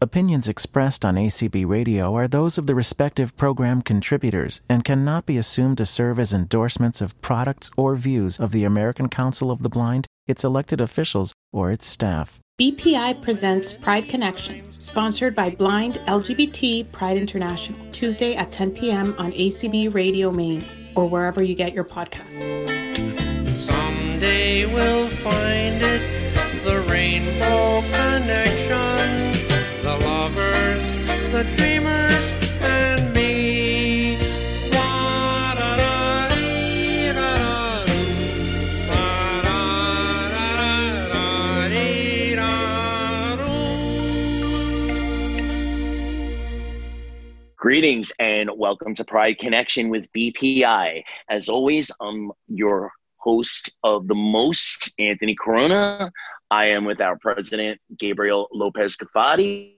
Opinions expressed on ACB Radio are those of the respective program contributors and cannot be assumed to serve as endorsements of products or views of the American Council of the Blind, its elected officials, or its staff. BPI presents Pride Connection, sponsored by Blind LGBT Pride International, Tuesday at 10 p.m. on ACB Radio Maine or wherever you get your podcasts. Someday we'll find it, the rainbow connection the lovers, the dreamers, and me. Greetings and welcome to Pride Connection with BPI. As always, I'm your host of the most, Anthony Corona. I am with our president, Gabriel Lopez Cafati.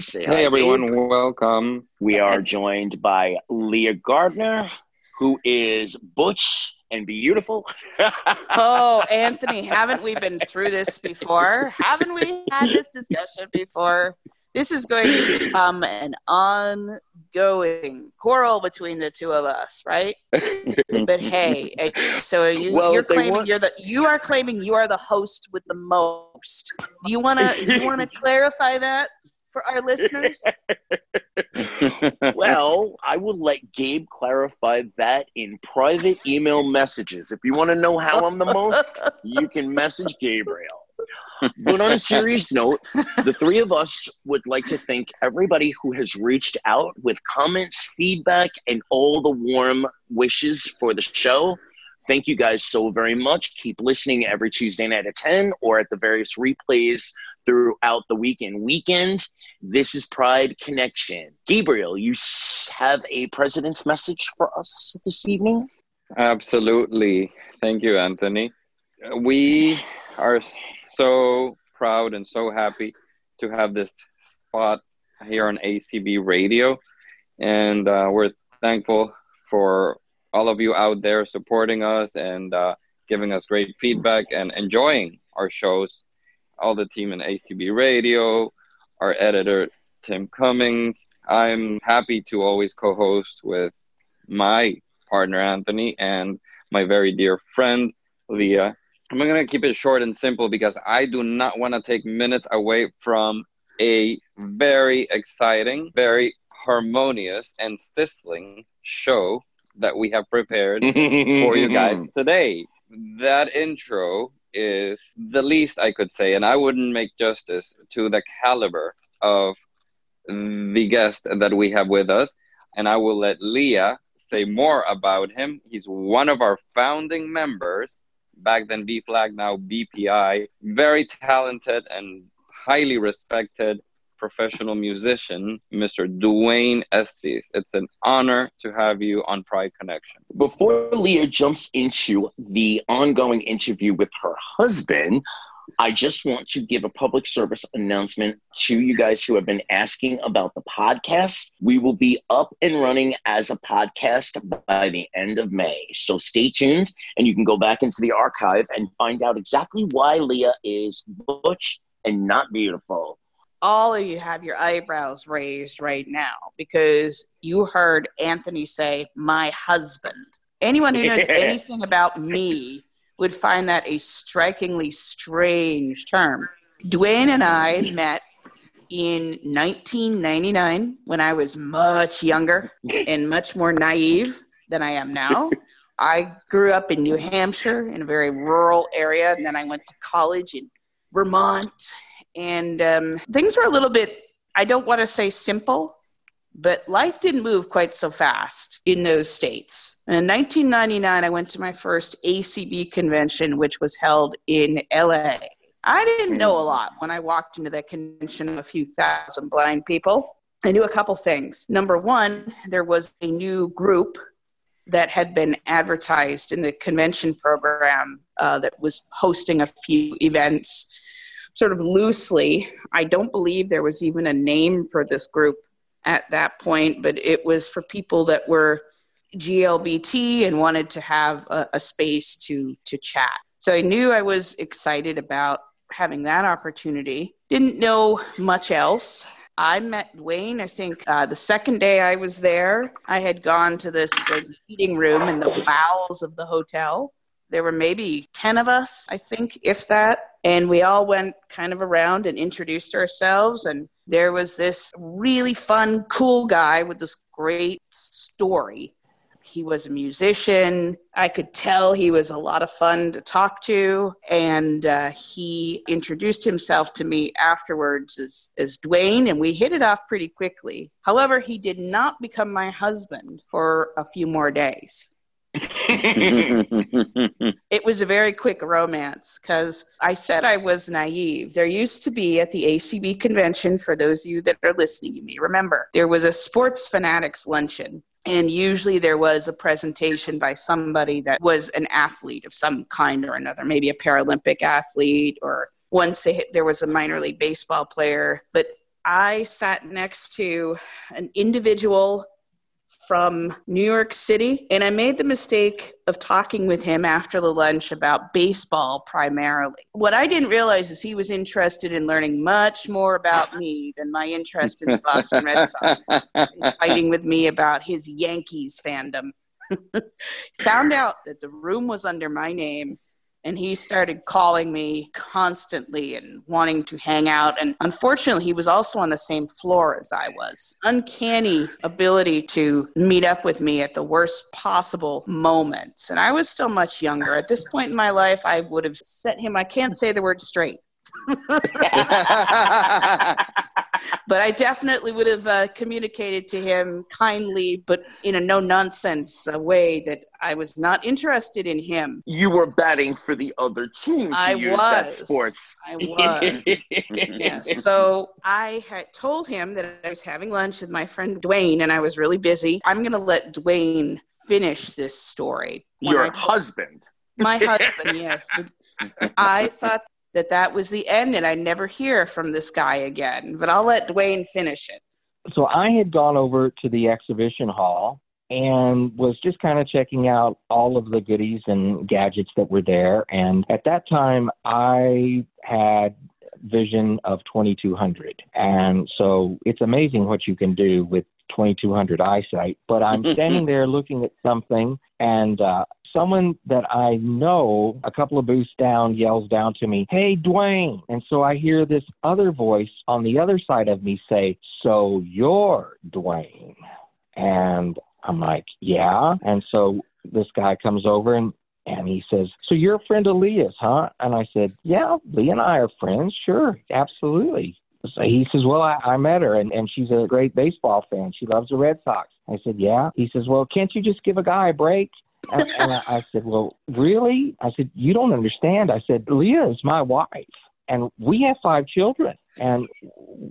Say hey, hi, everyone. Gabe. Welcome. We are joined by Leah Gardner, who is butch and beautiful. oh, Anthony, haven't we been through this before? Haven't we had this discussion before? This is going to become an ongoing quarrel between the two of us, right? but hey, eh, so you, well, you're claiming want- you're the you are claiming you are the host with the most. Do you want to do you want to clarify that for our listeners? well, I will let Gabe clarify that in private email messages. If you want to know how I'm the most, you can message Gabriel but on a serious note, the three of us would like to thank everybody who has reached out with comments, feedback, and all the warm wishes for the show. Thank you guys so very much. Keep listening every Tuesday night at 10 or at the various replays throughout the weekend. Weekend, this is Pride Connection. Gabriel, you have a president's message for us this evening? Absolutely. Thank you, Anthony. We are so proud and so happy to have this spot here on ACB Radio. And uh, we're thankful for all of you out there supporting us and uh, giving us great feedback and enjoying our shows. All the team in ACB Radio, our editor, Tim Cummings. I'm happy to always co host with my partner, Anthony, and my very dear friend, Leah. I'm going to keep it short and simple because I do not want to take minutes away from a very exciting, very harmonious, and sizzling show that we have prepared for you guys today. That intro is the least I could say, and I wouldn't make justice to the caliber of the guest that we have with us. And I will let Leah say more about him. He's one of our founding members back then B Flag, now BPI. Very talented and highly respected professional musician, Mr. Dwayne Estes. It's an honor to have you on Pride Connection. Before Leah jumps into the ongoing interview with her husband, I just want to give a public service announcement to you guys who have been asking about the podcast. We will be up and running as a podcast by the end of May. So stay tuned and you can go back into the archive and find out exactly why Leah is butch and not beautiful. All of you have your eyebrows raised right now because you heard Anthony say, my husband. Anyone who knows anything about me would find that a strikingly strange term. Dwayne and I met in 1999 when I was much younger and much more naive than I am now. I grew up in New Hampshire in a very rural area, and then I went to college in Vermont. And um, things were a little bit, I don't want to say simple, but life didn't move quite so fast in those states. In 1999, I went to my first ACB convention, which was held in LA. I didn't know a lot when I walked into that convention of a few thousand blind people. I knew a couple things. Number one, there was a new group that had been advertised in the convention program uh, that was hosting a few events sort of loosely. I don't believe there was even a name for this group at that point, but it was for people that were GLBT and wanted to have a, a space to to chat. So I knew I was excited about having that opportunity. Didn't know much else. I met Dwayne, I think uh, the second day I was there, I had gone to this like, meeting room in the bowels of the hotel. There were maybe 10 of us, I think, if that. And we all went kind of around and introduced ourselves. And there was this really fun, cool guy with this great story he was a musician. I could tell he was a lot of fun to talk to. And uh, he introduced himself to me afterwards as, as Dwayne, and we hit it off pretty quickly. However, he did not become my husband for a few more days. it was a very quick romance because I said I was naive. There used to be at the ACB convention, for those of you that are listening, you may remember, there was a sports fanatics luncheon and usually there was a presentation by somebody that was an athlete of some kind or another, maybe a Paralympic athlete, or once they hit, there was a minor league baseball player. But I sat next to an individual from New York City. And I made the mistake of talking with him after the lunch about baseball primarily. What I didn't realize is he was interested in learning much more about me than my interest in the Boston Red Sox, fighting with me about his Yankees fandom. Found out that the room was under my name and he started calling me constantly and wanting to hang out. And unfortunately, he was also on the same floor as I was. Uncanny ability to meet up with me at the worst possible moments. And I was still much younger. At this point in my life, I would have set him, I can't say the word straight. but I definitely would have uh, communicated to him kindly, but in a no nonsense way that I was not interested in him. You were batting for the other team. To I was. Sports. I was. yes. So I had told him that I was having lunch with my friend Dwayne, and I was really busy. I'm going to let Dwayne finish this story. Your husband. my husband, yes. I thought that that was the end, and I'd never hear from this guy again. But I'll let Dwayne finish it. so I had gone over to the exhibition hall and was just kind of checking out all of the goodies and gadgets that were there. And at that time, I had vision of 2200. And so it's amazing what you can do with 2200 eyesight. But I'm standing there looking at something and, uh, Someone that I know a couple of booths down yells down to me, Hey, Dwayne. And so I hear this other voice on the other side of me say, So you're Dwayne. And I'm like, yeah. And so this guy comes over and and he says, So you're a friend of Leah's, huh? And I said, Yeah, Leah and I are friends. Sure, absolutely. So he says, Well, I, I met her and, and she's a great baseball fan. She loves the Red Sox. I said, Yeah. He says, Well, can't you just give a guy a break? And, and I, I said, Well, really? I said, You don't understand. I said, Leah is my wife and we have five children and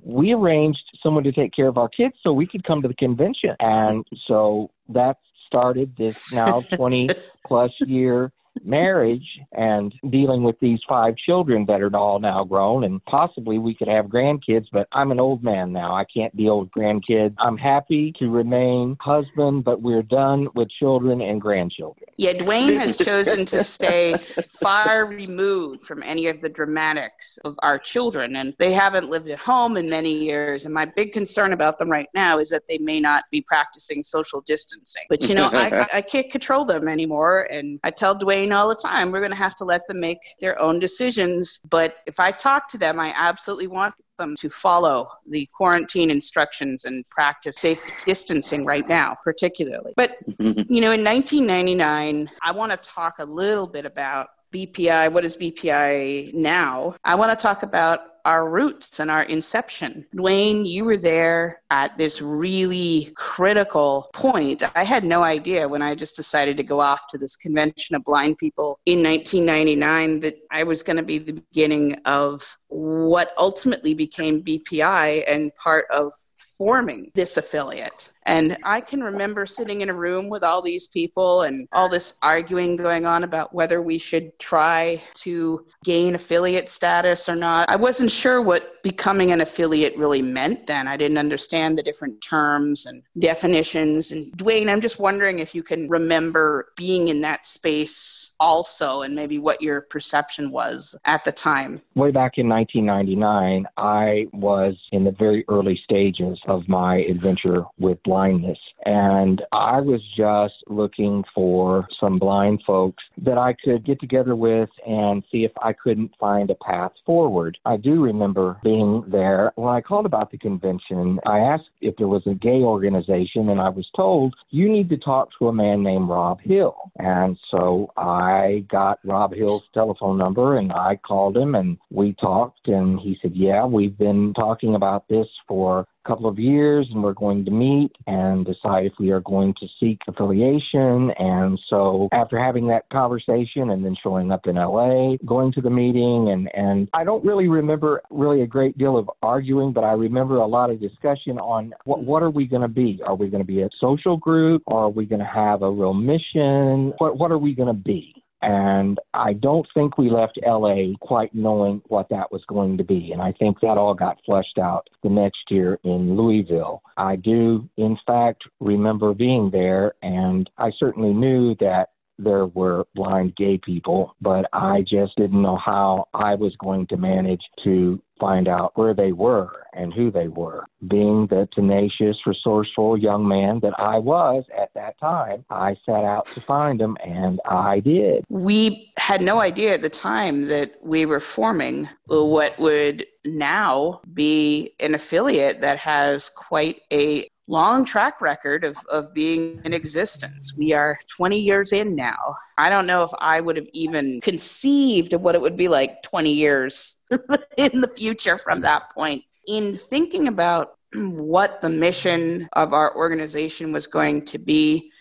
we arranged someone to take care of our kids so we could come to the convention and so that started this now 20 plus year marriage and dealing with these five children that are all now grown and possibly we could have grandkids but i'm an old man now i can't deal with grandkids i'm happy to remain husband but we're done with children and grandchildren Yeah, Dwayne has chosen to stay far removed from any of the dramatics of our children, and they haven't lived at home in many years. And my big concern about them right now is that they may not be practicing social distancing. But you know, I, I can't control them anymore, and I tell Dwayne all the time, we're going to have to let them make their own decisions. But if I talk to them, I absolutely want them to follow the quarantine instructions and practice safe distancing right now, particularly. But mm-hmm. you know, in 1999, I want to talk a little bit about BPI. What is BPI now? I want to talk about our roots and our inception. Dwayne, you were there at this really critical point. I had no idea when I just decided to go off to this convention of blind people in 1999 that I was going to be the beginning of what ultimately became BPI and part of forming this affiliate. And I can remember sitting in a room with all these people and all this arguing going on about whether we should try to gain affiliate status or not. I wasn't sure what becoming an affiliate really meant then. I didn't understand the different terms and definitions. And Dwayne, I'm just wondering if you can remember being in that space also and maybe what your perception was at the time. Way back in 1999, I was in the very early stages of my adventure with blindness. And I was just looking for some blind folks that I could get together with and see if I couldn't find a path forward. I do remember being there. When I called about the convention, I asked if there was a gay organization, and I was told, you need to talk to a man named Rob Hill. And so I got Rob Hill's telephone number and I called him and we talked, and he said, Yeah, we've been talking about this for couple of years and we're going to meet and decide if we are going to seek affiliation. And so after having that conversation and then showing up in LA, going to the meeting and, and I don't really remember really a great deal of arguing, but I remember a lot of discussion on what, what are we going to be? Are we going to be a social group? Are we going to have a real mission? What, what are we going to be? And I don't think we left LA quite knowing what that was going to be. And I think that all got fleshed out the next year in Louisville. I do, in fact, remember being there, and I certainly knew that there were blind gay people, but I just didn't know how I was going to manage to find out where they were and who they were. Being the tenacious, resourceful young man that I was at that time, I set out to find them and I did. We had no idea at the time that we were forming what would now be an affiliate that has quite a long track record of, of being in existence. We are 20 years in now. I don't know if I would have even conceived of what it would be like 20 years in the future from that point. In thinking about what the mission of our organization was going to be,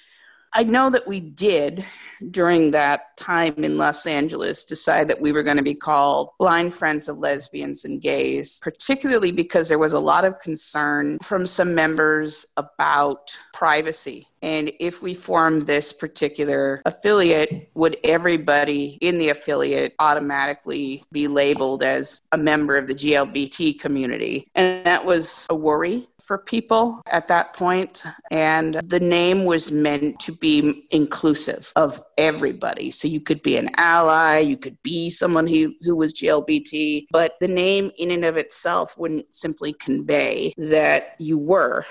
I know that we did during that time in Los Angeles decide that we were going to be called Blind Friends of Lesbians and Gays, particularly because there was a lot of concern from some members about privacy. And if we formed this particular affiliate, would everybody in the affiliate automatically be labeled as a member of the GLBT community? And that was a worry for people at that point. And the name was meant to be inclusive of everybody. So you could be an ally, you could be someone who, who was GLBT, but the name in and of itself wouldn't simply convey that you were,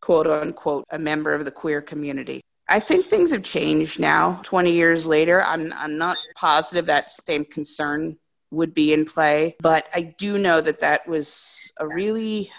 quote unquote, a member of the queer community. I think things have changed now, 20 years later. I'm, I'm not positive that same concern would be in play, but I do know that that was a really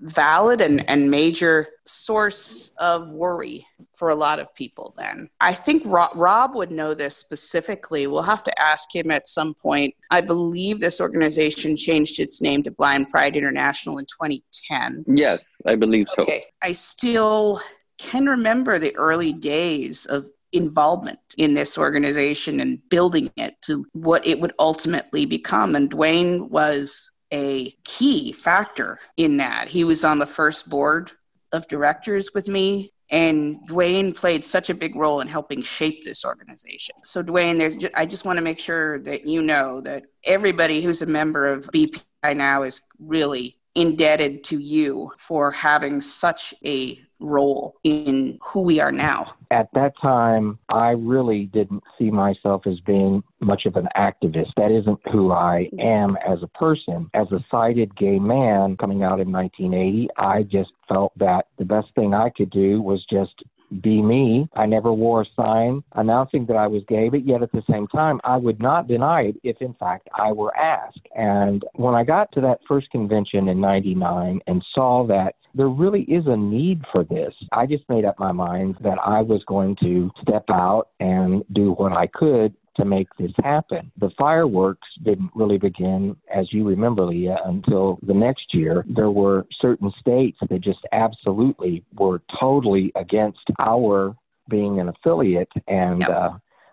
valid and, and major source of worry for a lot of people then. I think Rob, Rob, would know this specifically. We'll have to ask him at some point. I believe this organization changed its name to Blind Pride International in 2010. Yes, I believe so. Okay. I still can remember the early days of involvement in this organization and building it to what it would ultimately become. And Dwayne was a key factor in that. He was on the first board of directors with me, and Dwayne played such a big role in helping shape this organization. So, Dwayne, I just want to make sure that you know that everybody who's a member of BPI now is really indebted to you for having such a role in who we are now? At that time, I really didn't see myself as being much of an activist. That isn't who I am as a person. As a sighted gay man coming out in 1980, I just felt that the best thing I could do was just be me. I never wore a sign announcing that I was gay, but yet at the same time, I would not deny it if, in fact, I were asked. And when I got to that first convention in 99 and saw that there really is a need for this, I just made up my mind that I was going to step out and do what I could to make this happen. The fireworks didn't really begin, as you remember, Leah, until the next year. There were certain states that just absolutely were totally against our being an affiliate. And, yep. uh,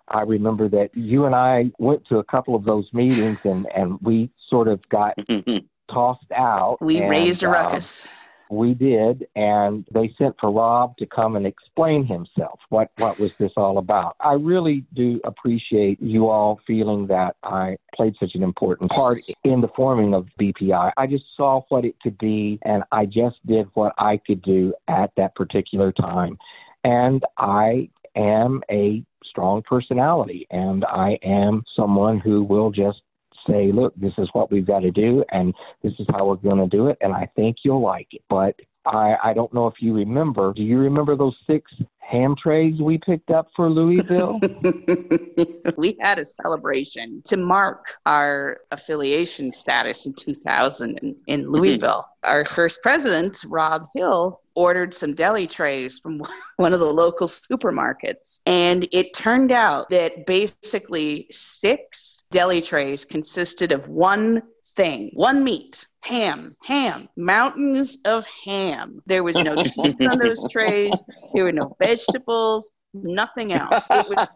I remember that you and I went to a couple of those meetings and, and we sort of got tossed out. We and, raised a uh, ruckus. We did, and they sent for Rob to come and explain himself. What what was this all about? I really do appreciate you all feeling that I played such an important part in the forming of BPI. I just saw what it could be, and I just did what I could do at that particular time. And I am a strong personality, and I am someone who will just say, look, this is what we've got to do, and this is how we're going to do it, and I think you'll like it. But I, I don't know if you remember. Do you remember those six ham trays we picked up for Louisville? we had a celebration to mark our affiliation status in 2000 in, in mm-hmm. Louisville. our first president, Rob Hill, ordered some deli trays from one of the local supermarkets. And it turned out that basically six deli trays consisted of one thing, one meat, ham, ham, mountains of ham. There was no cheese on those trays. There were no vegetables, nothing else. It was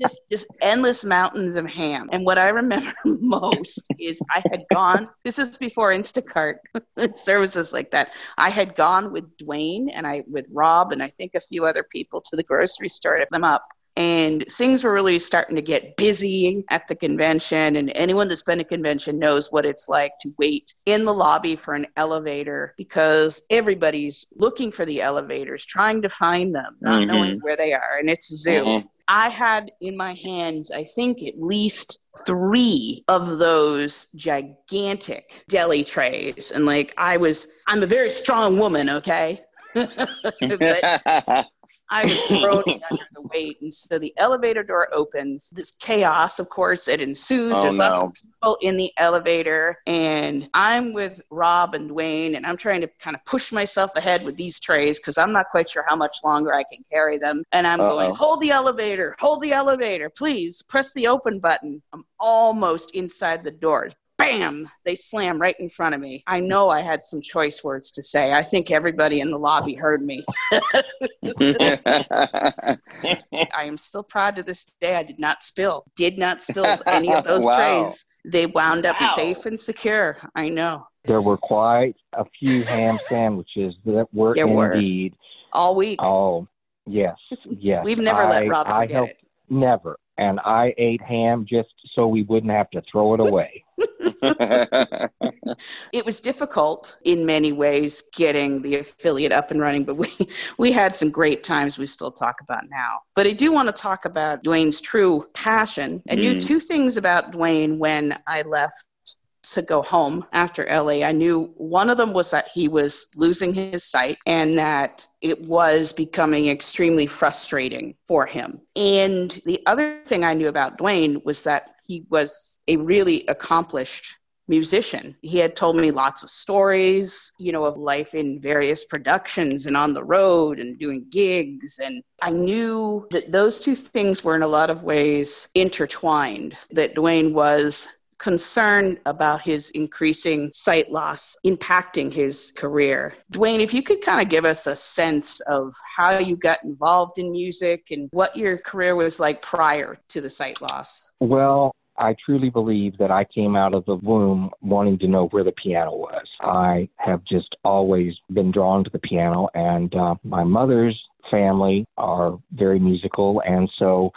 just, just endless mountains of ham. And what I remember most is I had gone, this is before Instacart services like that. I had gone with Dwayne and I with Rob and I think a few other people to the grocery store to pick them up and things were really starting to get busy at the convention and anyone that's been to convention knows what it's like to wait in the lobby for an elevator because everybody's looking for the elevators trying to find them not mm-hmm. knowing where they are and it's a zoo mm-hmm. i had in my hands i think at least three of those gigantic deli trays and like i was i'm a very strong woman okay but I was groaning under the weight. And so the elevator door opens. This chaos, of course, it ensues. Oh, There's no. lots of people in the elevator. And I'm with Rob and Dwayne, and I'm trying to kind of push myself ahead with these trays because I'm not quite sure how much longer I can carry them. And I'm Uh-oh. going, hold the elevator, hold the elevator, please press the open button. I'm almost inside the door bam, they slam right in front of me. I know I had some choice words to say. I think everybody in the lobby heard me. I am still proud to this day. I did not spill, did not spill any of those wow. trays. They wound up wow. safe and secure. I know. There were quite a few ham sandwiches that were there indeed were. all week. Oh, yes, yes. We've never I, let Rob forget I helped, it. Never, and I ate ham just so we wouldn't have to throw it away. it was difficult in many ways getting the affiliate up and running, but we, we had some great times we still talk about now. But I do want to talk about Dwayne's true passion. I knew mm. two things about Dwayne when I left to go home after LA, I knew one of them was that he was losing his sight and that it was becoming extremely frustrating for him. And the other thing I knew about Dwayne was that he was a really accomplished musician. He had told me lots of stories, you know, of life in various productions and on the road and doing gigs. And I knew that those two things were in a lot of ways intertwined, that Dwayne was concerned about his increasing sight loss impacting his career. Dwayne, if you could kind of give us a sense of how you got involved in music and what your career was like prior to the sight loss. Well, I truly believe that I came out of the womb wanting to know where the piano was. I have just always been drawn to the piano, and uh, my mother's family are very musical, and so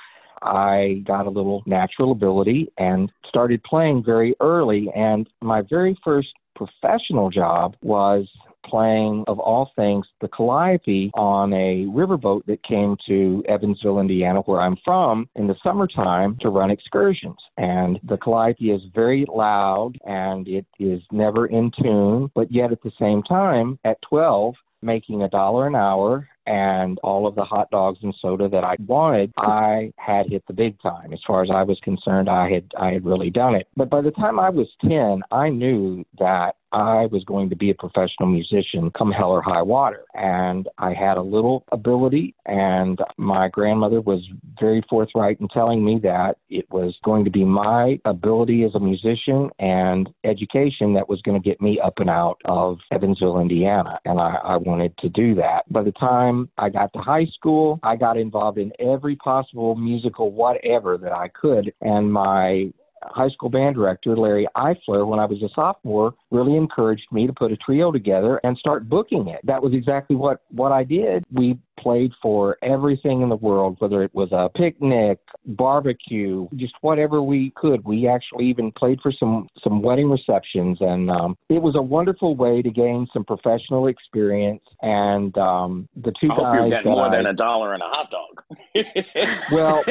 I got a little natural ability and started playing very early. And my very first professional job was playing, of all things, the calliope on a riverboat that came to Evansville, Indiana, where I'm from, in the summertime to run excursions. And the calliope is very loud and it is never in tune, but yet at the same time, at 12, making a dollar an hour and all of the hot dogs and soda that I wanted, I had hit the big time. As far as I was concerned, I had I had really done it. But by the time I was 10, I knew that I was going to be a professional musician come hell or high water. And I had a little ability, and my grandmother was very forthright in telling me that it was going to be my ability as a musician and education that was going to get me up and out of Evansville, Indiana. And I, I wanted to do that. By the time I got to high school, I got involved in every possible musical whatever that I could. And my high school band director, Larry Eifler, when I was a sophomore, really encouraged me to put a trio together and start booking it. That was exactly what, what I did. We played for everything in the world, whether it was a picnic, barbecue, just whatever we could. We actually even played for some, some wedding receptions. And um, it was a wonderful way to gain some professional experience. And um, the two I hope guys. you're getting more I- than a dollar and a hot dog. well,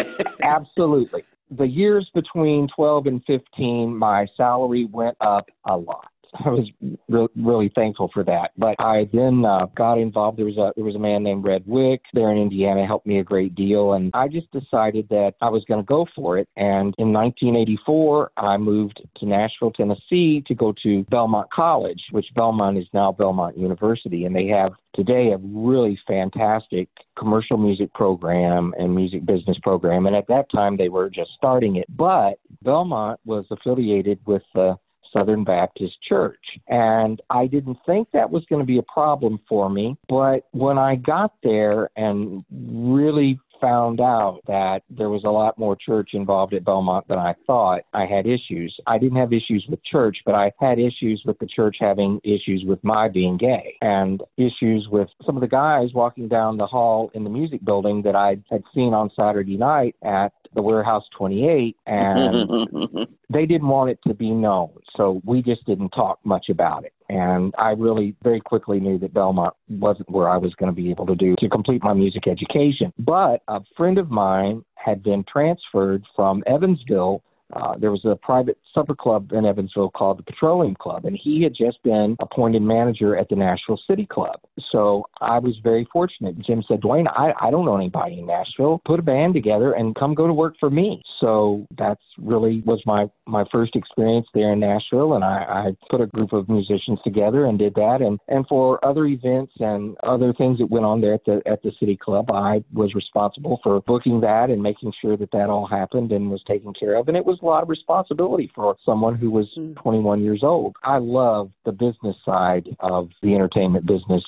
absolutely. The years between 12 and 15, my salary went up a lot. I was re- really thankful for that. But I then uh, got involved. There was a there was a man named Red Wick there in Indiana, helped me a great deal, and I just decided that I was going to go for it. And in 1984, I moved to Nashville, Tennessee, to go to Belmont College, which Belmont is now Belmont University, and they have today a really fantastic commercial music program and music business program. And at that time, they were just starting it. But Belmont was affiliated with the Southern Baptist Church. And I didn't think that was going to be a problem for me. But when I got there and really found out that there was a lot more church involved at Belmont than I thought, I had issues. I didn't have issues with church, but I had issues with the church having issues with my being gay and issues with some of the guys walking down the hall in the music building that I had seen on Saturday night at the Warehouse 28 and they didn't want it to be known. So we just didn't talk much about it. And I really very quickly knew that Belmont wasn't where I was going to be able to do to complete my music education. But a friend of mine had been transferred from Evansville uh, there was a private supper club in Evansville called the Petroleum Club, and he had just been appointed manager at the Nashville City Club. So I was very fortunate. Jim said, Dwayne, I, I don't know anybody in Nashville. Put a band together and come go to work for me. So that's really was my, my first experience there in Nashville, and I, I put a group of musicians together and did that. And, and for other events and other things that went on there at the, at the City Club, I was responsible for booking that and making sure that that all happened and was taken care of. And it was a lot of responsibility for someone who was 21 years old. I love the business side of the entertainment business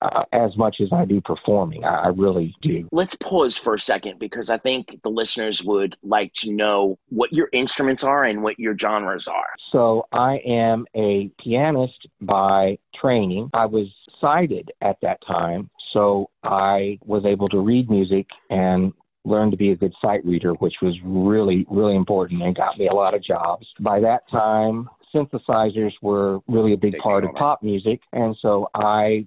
uh, as much as I do performing. I, I really do. Let's pause for a second because I think the listeners would like to know what your instruments are and what your genres are. So I am a pianist by training. I was sighted at that time, so I was able to read music and learn to be a good sight reader, which was really, really important and got me a lot of jobs. By that time, synthesizers were really a big part of pop music, and so I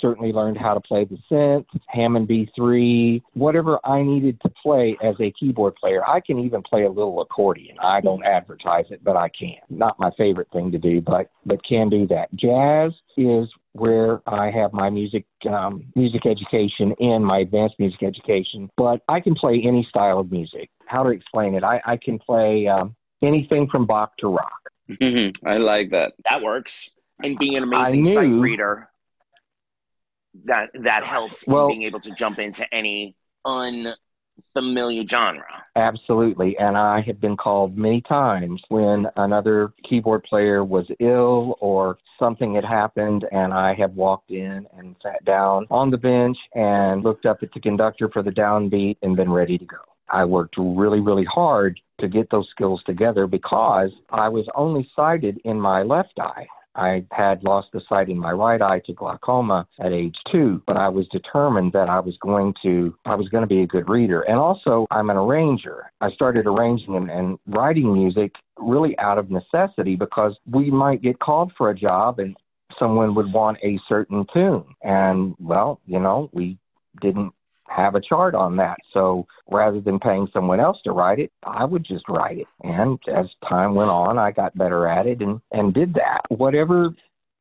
certainly learned how to play the synth, Hammond B3, whatever I needed to play as a keyboard player. I can even play a little accordion. I don't advertise it, but I can. Not my favorite thing to do, but but can do that. Jazz is where I have my music um, music education and my advanced music education, but I can play any style of music. How to explain it? I, I can play um, anything from Bach to rock. I like that. That works. And being an amazing knew- sight reader, that that helps Well- in being able to jump into any unfamiliar genre. Absolutely. And I have been called many times when another keyboard player was ill or something had happened, and I have walked in and sat down on the bench and looked up at the conductor for the downbeat and been ready to go. I worked really, really hard to get those skills together because I was only sighted in my left eye. I had lost the sight in my right eye to glaucoma at age two, but I was determined that I was going to I was going to be a good reader. And also I'm an arranger. I started arranging and, and writing music really out of necessity because we might get called for a job and someone would want a certain tune. And well, you know, we didn't have a chart on that. So rather than paying someone else to write it, I would just write it. And as time went on, I got better at it and, and did that. Whatever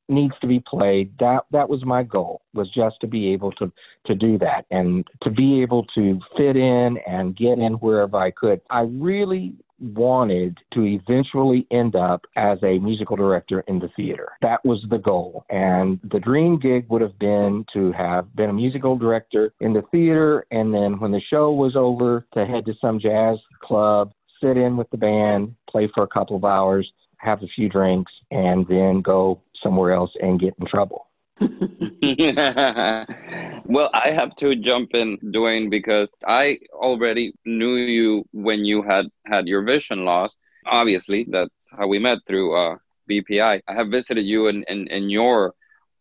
needs to be played, that that was my goal, was just to be able to to do that and to be able to fit in and get in wherever I could. I really wanted to eventually end up as a musical director in the theater. That was the goal. And the dream gig would have been to have been a musical director in the theater and then when the show was over to head to some jazz club, sit in with the band, play for a couple of hours, have a few drinks and then go somewhere else and get in trouble. well, I have to jump in, Dwayne, because I already knew you when you had had your vision loss, obviously that's how we met through uh, BPI. I have visited you in in, in your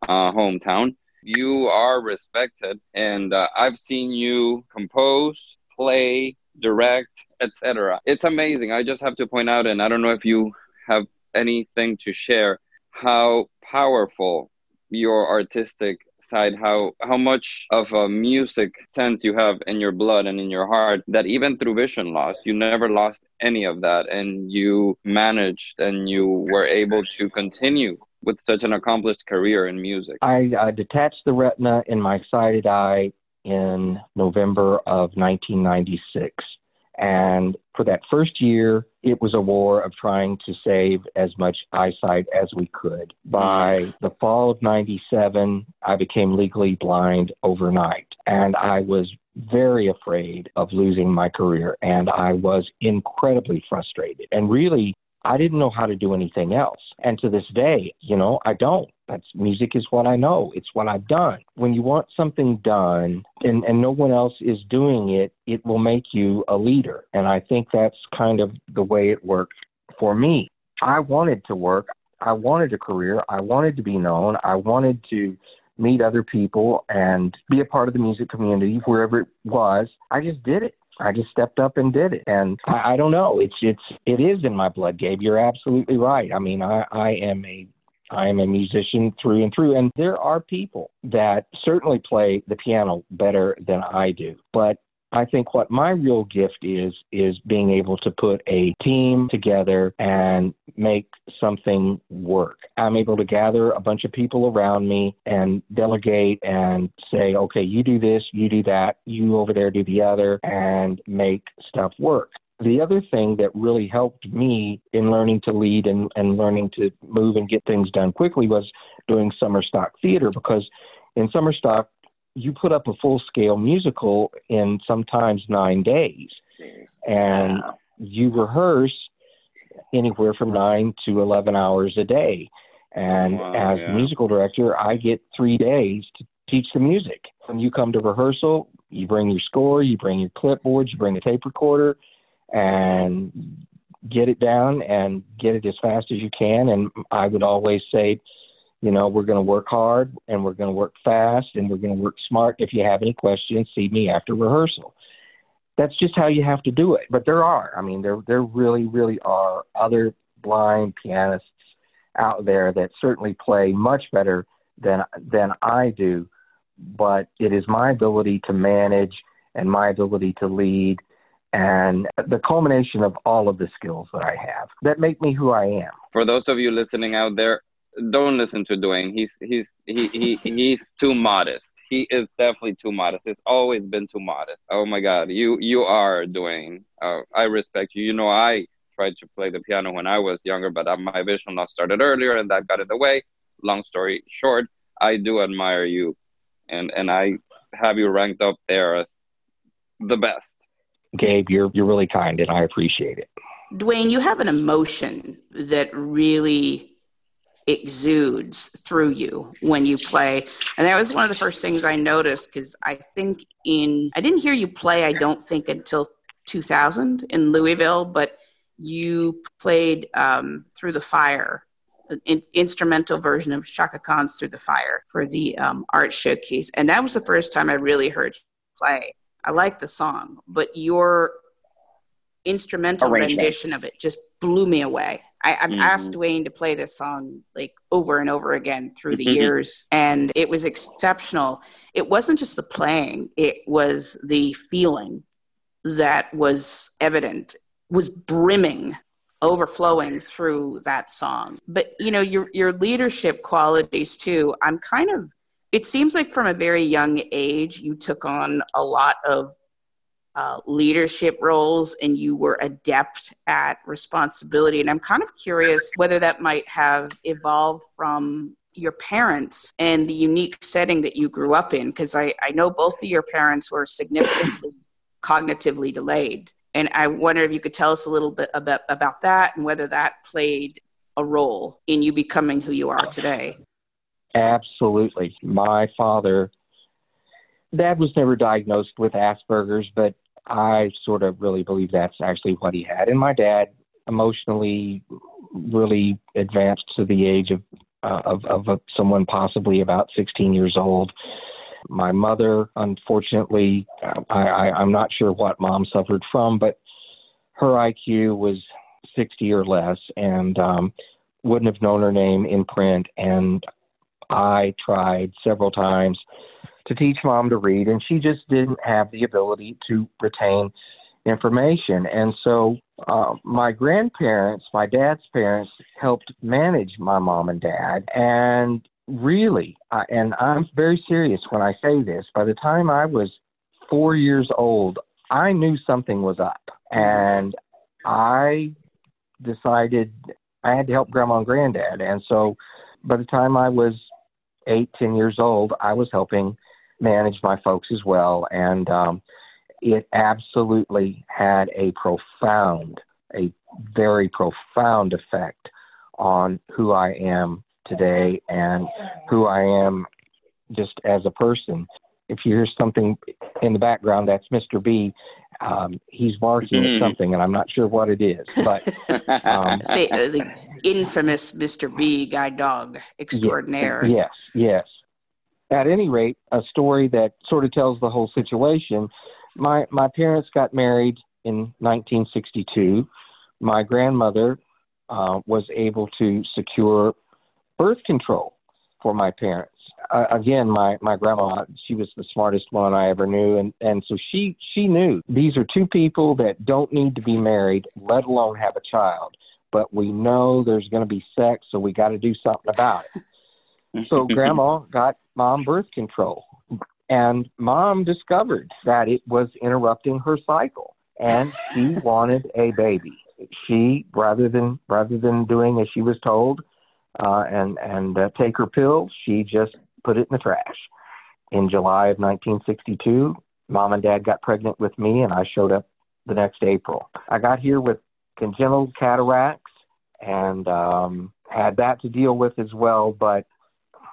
uh, hometown. You are respected, and uh, I've seen you compose, play, direct, etc. It's amazing. I just have to point out, and I don't know if you have anything to share, how powerful your artistic side how how much of a music sense you have in your blood and in your heart that even through vision loss you never lost any of that and you managed and you were able to continue with such an accomplished career in music. I detached the retina in my sighted eye in november of 1996 and for that first year, it was a war of trying to save as much eyesight as we could. By the fall of 97, I became legally blind overnight. And I was very afraid of losing my career. And I was incredibly frustrated. And really, I didn't know how to do anything else. And to this day, you know, I don't. That's music is what I know. It's what I've done. When you want something done and, and no one else is doing it, it will make you a leader. And I think that's kind of the way it worked for me. I wanted to work. I wanted a career. I wanted to be known. I wanted to meet other people and be a part of the music community wherever it was. I just did it. I just stepped up and did it. And I, I don't know. It's it's it is in my blood, Gabe. You're absolutely right. I mean, I, I am a I am a musician through and through. And there are people that certainly play the piano better than I do. But I think what my real gift is is being able to put a team together and make something work. I'm able to gather a bunch of people around me and delegate and say, okay, you do this, you do that, you over there do the other, and make stuff work. The other thing that really helped me in learning to lead and, and learning to move and get things done quickly was doing summer stock theater because in summer stock you put up a full scale musical in sometimes nine days. And you rehearse anywhere from nine to 11 hours a day. And oh, Wow, as yeah. musical director, I get three days to teach the music. When you come to rehearsal, you bring your score, you bring your clipboard, you bring a tape recorder, and get it down and get it as fast as you can. And I would always say, you know, we're going to work hard and we're going to work fast and we're going to work smart. If you have any questions, see me after rehearsal. That's just how you have to do it. But there are, I mean, there there really, really are other blind pianists out there that certainly play much better than than I do. But it is my ability to manage and my ability to lead and the culmination of all of the skills that I have that make me who I am. For those of you listening out there, don't listen to Dwayne. He's he's he, he he's too modest. He is definitely too modest. It's always been too modest. Oh my God, you you are Dwayne. Uh, I respect you. You know, I tried to play the piano when I was younger, but uh, my vision loss started earlier, and that got in the way. Long story short, I do admire you, and and I have you ranked up there as the best. Gabe, you're you're really kind and I appreciate it. Dwayne, you have an emotion that really exudes through you when you play. And that was one of the first things I noticed because I think in, I didn't hear you play, I don't think, until 2000 in Louisville, but you played um, Through the Fire, an in- instrumental version of Chaka Khan's Through the Fire for the um, art showcase. And that was the first time I really heard you play. I like the song, but your instrumental Arrangement. rendition of it just blew me away. I, I've Mhm. asked Dwayne to play this song like over and over again through the Mhm. years, and it was exceptional. It wasn't just the playing; it was the feeling that was evident, was brimming, overflowing through that song. But you know, your your leadership qualities too. I'm kind of. It seems like from a very young age, you took on a lot of uh, leadership roles and you were adept at responsibility. And I'm kind of curious whether that might have evolved from your parents and the unique setting that you grew up in. Because I, I know both of your parents were significantly cognitively delayed. And I wonder if you could tell us a little bit about, about that and whether that played a role in you becoming who you are today. Absolutely. My father, dad was never diagnosed with Asperger's, but I sort of really believe that's actually what he had. And my dad emotionally really advanced to the age of uh, of, of someone possibly about 16 years old. My mother, unfortunately, I, I, I'm not sure what mom suffered from, but her IQ was 60 or less, and um, wouldn't have known her name in print. And I tried several times to teach mom to read, and she just didn't have the ability to retain information. And so uh, my grandparents, my dad's parents, helped manage my mom and dad. And really, uh, and I'm very serious when I say this, by the time I was four years old, I knew something was up. And I decided I had to help grandma and granddad. And so by the time I was eight, ten years old, I was helping manage my folks as well. And um, it absolutely had a profound, a very profound effect on who I am today and who I am just as a person. If you hear something in the background, that's Mr. B. Um, he's barking mm. at something, and I'm not sure what it is. But um, the infamous Mr. B, guide dog extraordinaire. Yes, yes. At any rate, a story that sort of tells the whole situation my my parents got married in 1962. My grandmother uh, was able to secure birth control for my parents. Uh, again, my my grandma, she was the smartest one I ever knew, and and so she she knew these are two people that don't need to be married, let alone have a child. But we know there's going to be sex, so we got to do something about it. so grandma got mom birth control and mom discovered that it was interrupting her cycle and she wanted a baby. She rather than rather than doing as she was told uh, and and uh, take her pills, she just put it in the trash. In July of 1962, mom and dad got pregnant with me, and I showed up the next April. I got here with congenital cataracts and um, had that to deal with as well. But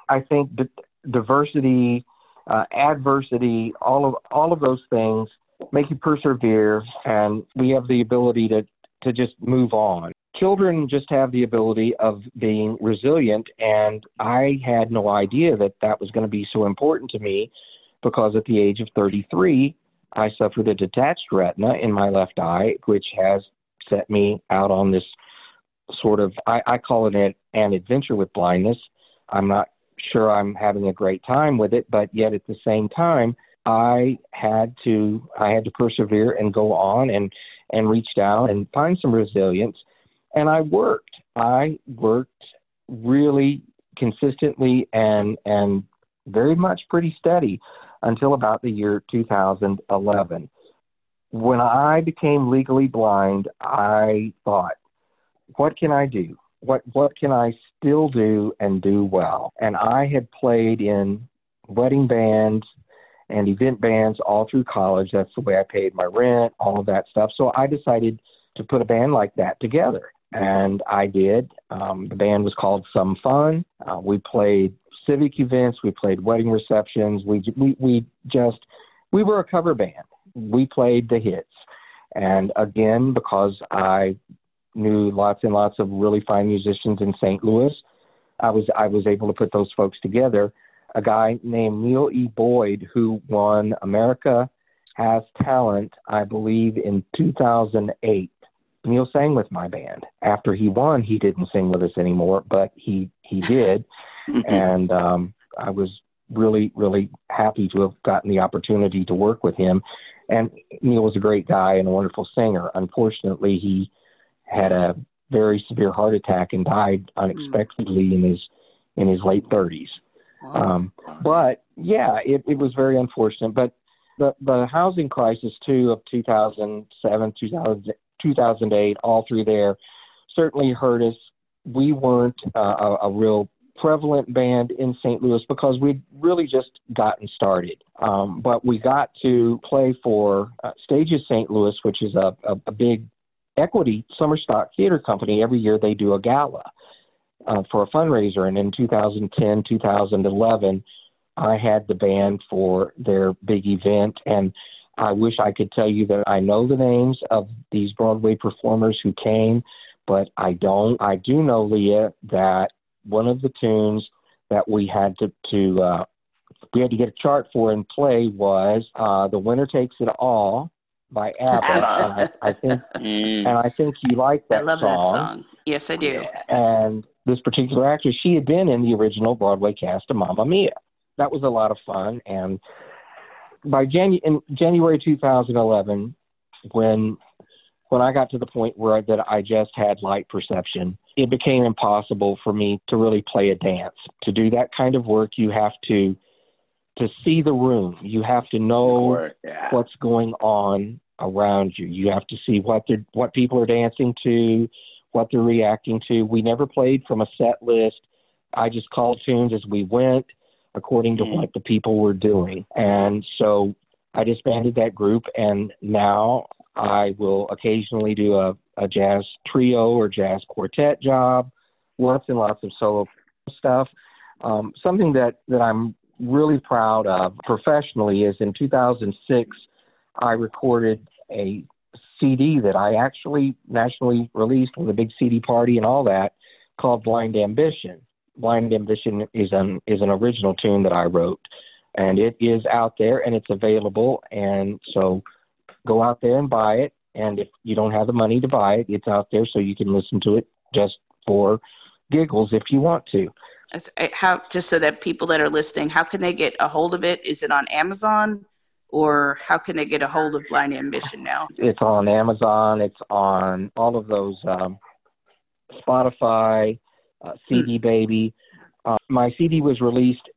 I think d- diversity uh, adversity, all of all of those things make you persevere, and we have the ability to to just move on. Children just have the ability of being resilient, and I had no idea that that was going to be so important to me because at the age of 33, I suffered a detached retina in my left eye, which has set me out on this sort of I, I call it an adventure with blindness. I'm not sure I'm having a great time with it, but yet at the same time, I had to I had to persevere and go on and and reach down and find some resilience. And I worked. I worked really consistently and and very much pretty steady until about the year 2011. When I became legally blind, I thought, what can I do? what what can I still do and do well? And I had played in wedding bands and event bands all through college. That's the way I paid my rent, all of that stuff. So I decided to put a band like that together. And I did. Um, the band was called Some Fun. Uh, we played civic events. We played wedding receptions. We, we, we just, we were a cover band. We played the hits. And again, because I knew lots and lots of really fine musicians in St. Louis. I was I was able to put those folks together. A guy named Neal E. Boyd who won America Has Talent, I believe, in 2008. Neal sang with my band. After he won, he didn't sing with us anymore, but he he did, and um, I was really really happy to have gotten the opportunity to work with him. And Neal was a great guy and a wonderful singer. Unfortunately, he had a very severe heart attack and died unexpectedly in his in his late 30s. Wow. Um, but yeah, it, it was very unfortunate. But the the housing crisis too of 2007, 2000, 2008, all through there, certainly hurt us. We weren't uh, a, a real prevalent band in St. Louis because we'd really just gotten started. Um, but we got to play for uh, Stages St. Louis, which is a, a, a big Equity Summer Stock Theater Company, every year they do a gala uh, for a fundraiser. And in 2010, 2011, I had the band for their big event. And I wish I could tell you that I know the names of these Broadway performers who came, but I don't. I do know, Leah, that one of the tunes that we had to, to uh, we had to get a chart for and play was uh, "The Winner Takes It All" by ABBA. I, I think, Mm. and I think you like that I love song. that song. Yes, I do. And this particular actress, she had been in the original Broadway cast of Mamma Mia. That was a lot of fun. And by Janu- in January 2011, when when I got to the point where that I just had light perception, it became impossible for me to really play a dance. To do that kind of work, you have to to see the room. You have to know yeah. what's going on around you. You have to see what they're what people are dancing to, what they're reacting to. We never played from a set list. I just called tunes as we went according to Mhm. what the people were doing. And so I disbanded that group and now I will occasionally do a, a jazz trio or jazz quartet job, lots and lots of solo stuff. Um, something that, that I'm really proud of professionally is in 2006, I recorded a CD that I actually nationally released with a big CD party and all that called Blind Ambition. Blind Ambition is an is an original tune that I wrote, and it is out there and it's available. And so, go out there and buy it. And if you don't have the money to buy it, it's out there so you can listen to it just for giggles if you want to. Uh, How just so that people that are listening, how can they get a hold of it? Is it on Amazon, or how can they get a hold of Blind Ambition now? It's on Amazon. It's on all of those um, Spotify, uh, CD Baby. Uh, my CD was released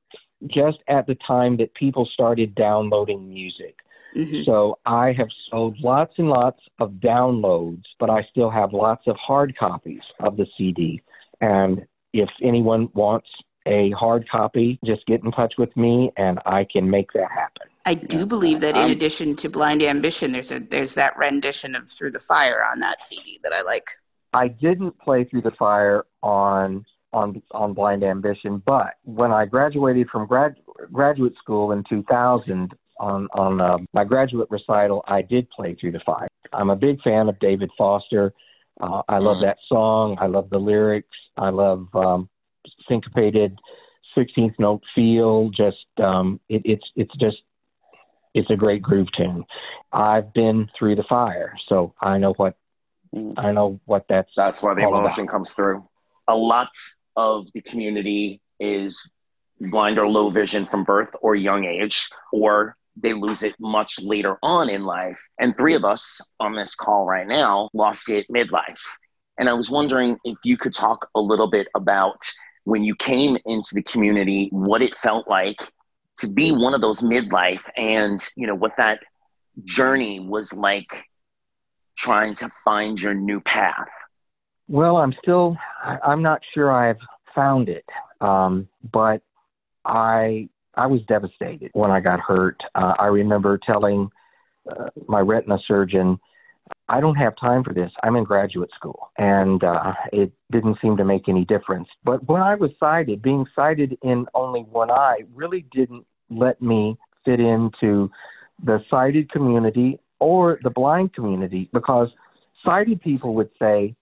just at the time that people started downloading music. Hmm So I have sold lots and lots of downloads, but I still have lots of hard copies of the CD. And if anyone wants a hard copy, just get in touch with me and I can make that happen. I do believe that in Um, addition to Blind Ambition, there's a there's that rendition of Through the Fire on that CD that I like. I didn't play through the fire on on on Blind Ambition, but when I graduated from grad, graduate school in 2000 on on uh, my graduate recital, I did play through the fire. I'm a big fan of David Foster. Uh, I love Mhm. that song. I love the lyrics. I love um, syncopated 16th note feel. Just um, it, it's it's just it's a great groove tune. I've been through the fire, so I know what Mm. I know what that's That's why the emotion about. comes through. A lot of the community is blind or low vision from birth or young age, or they lose it much later on in life. And three of us on this call right now lost it midlife. And I was wondering if you could talk a little bit about when you came into the community, what it felt like to be one of those midlife and, you know, what that journey was like trying to find your new path. Well, I'm still, I'm not sure I've found it, um, but I, I was devastated when I got hurt. Uh, I remember telling uh, my retina surgeon, I don't have time for this. I'm in graduate school. And uh, it didn't seem to make any difference. But when I was sighted, being sighted in only one eye really didn't let me fit into the sighted community or the blind community because sighted people would say,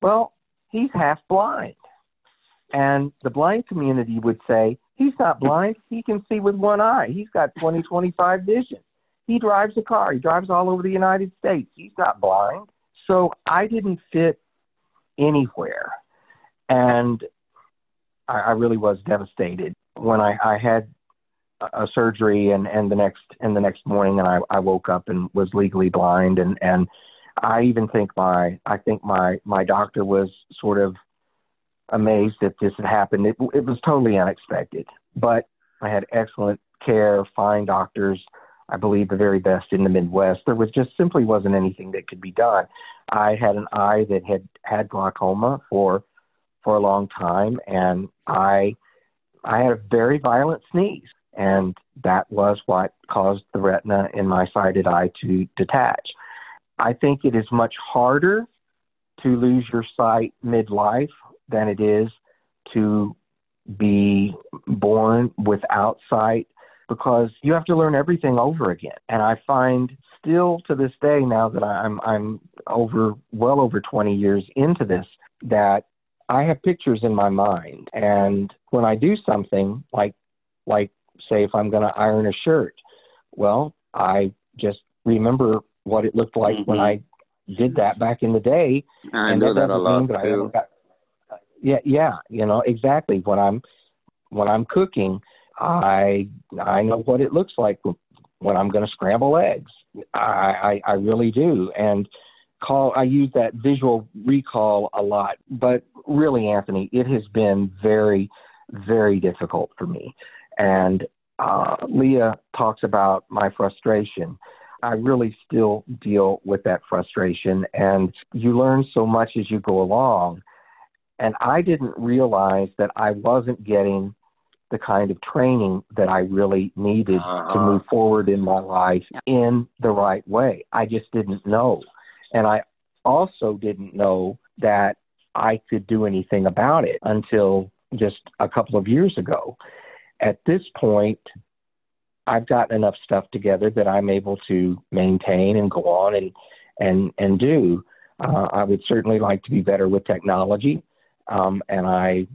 well, he's half blind. And the blind community would say, he's not blind. He can see with one eye. He's got 20, 25 vision. He drives a car. He drives all over the United States. He's not blind. So I didn't fit anywhere. And I, I really was devastated when I, I had a, a surgery and, and the next and the next morning and I, I woke up and was legally blind and, and I even think my I think my my doctor was sort of amazed that this had happened. It, it was totally unexpected, but I had excellent care, fine doctors. I believe the very best in the Midwest. There was just simply wasn't anything that could be done. I had an eye that had had glaucoma for for a long time, and I I had a very violent sneeze, and that was what caused the retina in my sighted eye to detach. I think it is much harder to lose your sight midlife than it is to be born without sight. because you have to learn everything over again. And I find still to this day, now that I'm I'm over well over 20 years into this, that I have pictures in my mind, and when I do something like like say if I'm going to iron a shirt, well, I just remember what it looked like mm-hmm. when I did that back in the day. I and do that, that a lot too. Got, yeah, yeah, you know exactly when I'm when I'm cooking. I I know what it looks like when I'm going to scramble eggs. I, I I really do, and call I use that visual recall a lot. But really, Anthony, it has been very very difficult for me, and uh, Leah talks about my frustration. I really still deal with that frustration, and you learn so much as you go along. And I didn't realize that I wasn't getting the kind of training that I really needed uh-huh. to move forward in my life in the right way. I just didn't know. And I also didn't know that I could do anything about it until just a couple of years ago. At this point, I've gotten enough stuff together that I'm able to maintain and go on and and and do. Uh, I would certainly like to be better with technology, um, and I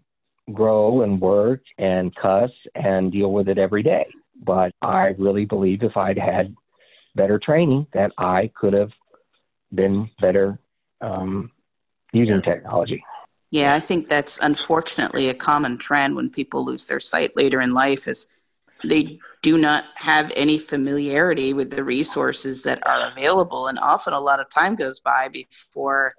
grow and work and cuss and deal with it every day. But I really believe if I'd had better training, that I could have been better um, using technology. Yeah, I think that's unfortunately a common trend when people lose their sight later in life is they do not have any familiarity with the resources that are available and often a lot of time goes by before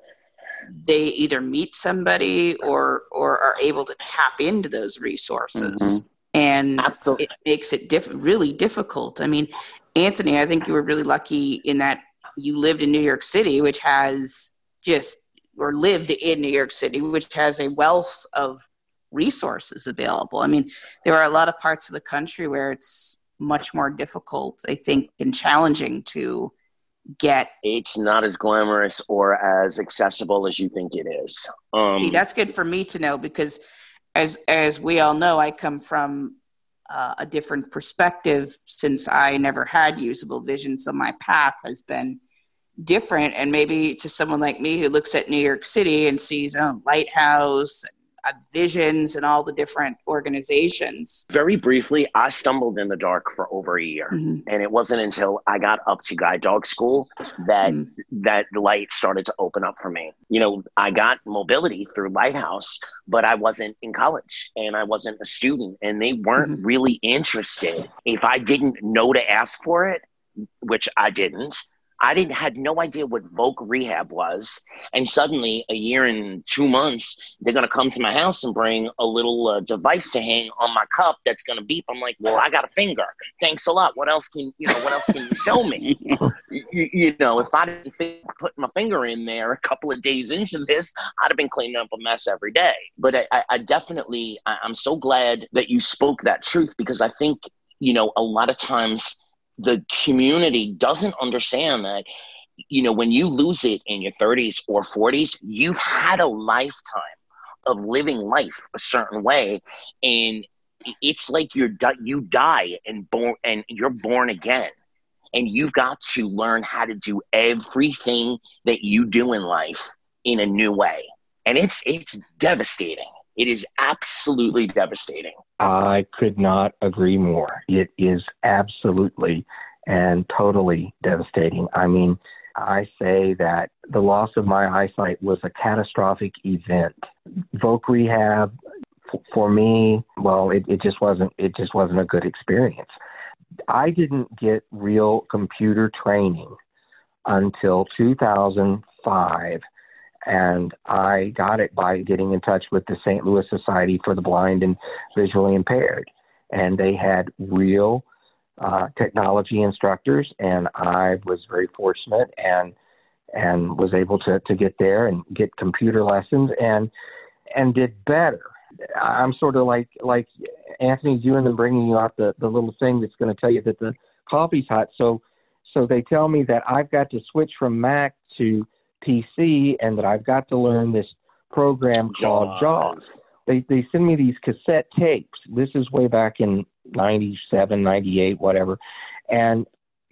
they either meet somebody or or are able to tap into those resources mm-hmm. and Absolutely. it makes it diff- really difficult i mean anthony i think you were really lucky in that you lived in new york city which has just or lived in new york city which has a wealth of resources available i mean there are a lot of parts of the country where it's much more difficult i think and challenging to get it's not as glamorous or as accessible as you think it is. Um, see that's good for me to know because as as we all know i come from uh, a different perspective since i never had usable vision. So my path has been different. And maybe to someone like me who looks at new york city and sees a oh, lighthouse visions and all the different organizations. Very briefly, I stumbled in the dark for over a year, mm-hmm. and it wasn't until I got up to guide dog school that mm-hmm. that light started to open up for me. You know, I got mobility through Lighthouse, but I wasn't in college and I wasn't a student, and they weren't mm-hmm. really interested. If I didn't know to ask for it, which I didn't, I didn't had no idea what Voc Rehab was, and suddenly a year and two months they're gonna come to my house and bring a little uh, device to hang on my cup that's gonna beep. I'm like, well, I got a finger. Thanks a lot. What else can you know? What else can you show me? you, you, know, if I didn't think, put my finger in there a couple of days into this, I'd have been cleaning up a mess every day. But I, I definitely, I, I'm so glad that you spoke that truth because I think you know a lot of times the community doesn't understand that you know when you lose it in your 30s or 40s you've had a lifetime of living life a certain way. And it's like you're you die and born and you're born again. And you've got to learn how to do everything that you do in life in a new way. And it's it's devastating. It is absolutely devastating. I could not agree more. It is absolutely and totally devastating. I mean, I say that the loss of my eyesight was a catastrophic event. Voc rehab for me, well, it, it just wasn't it just wasn't a good experience. I didn't get real computer training until 2005 and I got it by getting in touch with the St. Louis Society for the Blind and Visually Impaired. And they had real uh, technology instructors, and I was very fortunate and and was able to, to get there and get computer lessons and and did better. I'm sort of like like Anthony doing and bringing you out the, the little thing that's going to tell you that the coffee's hot. So so they tell me that I've got to switch from Mac to PC and that I've got to learn this program called JAWS. they they send me these cassette tapes. This is way back in 97, 98, whatever. And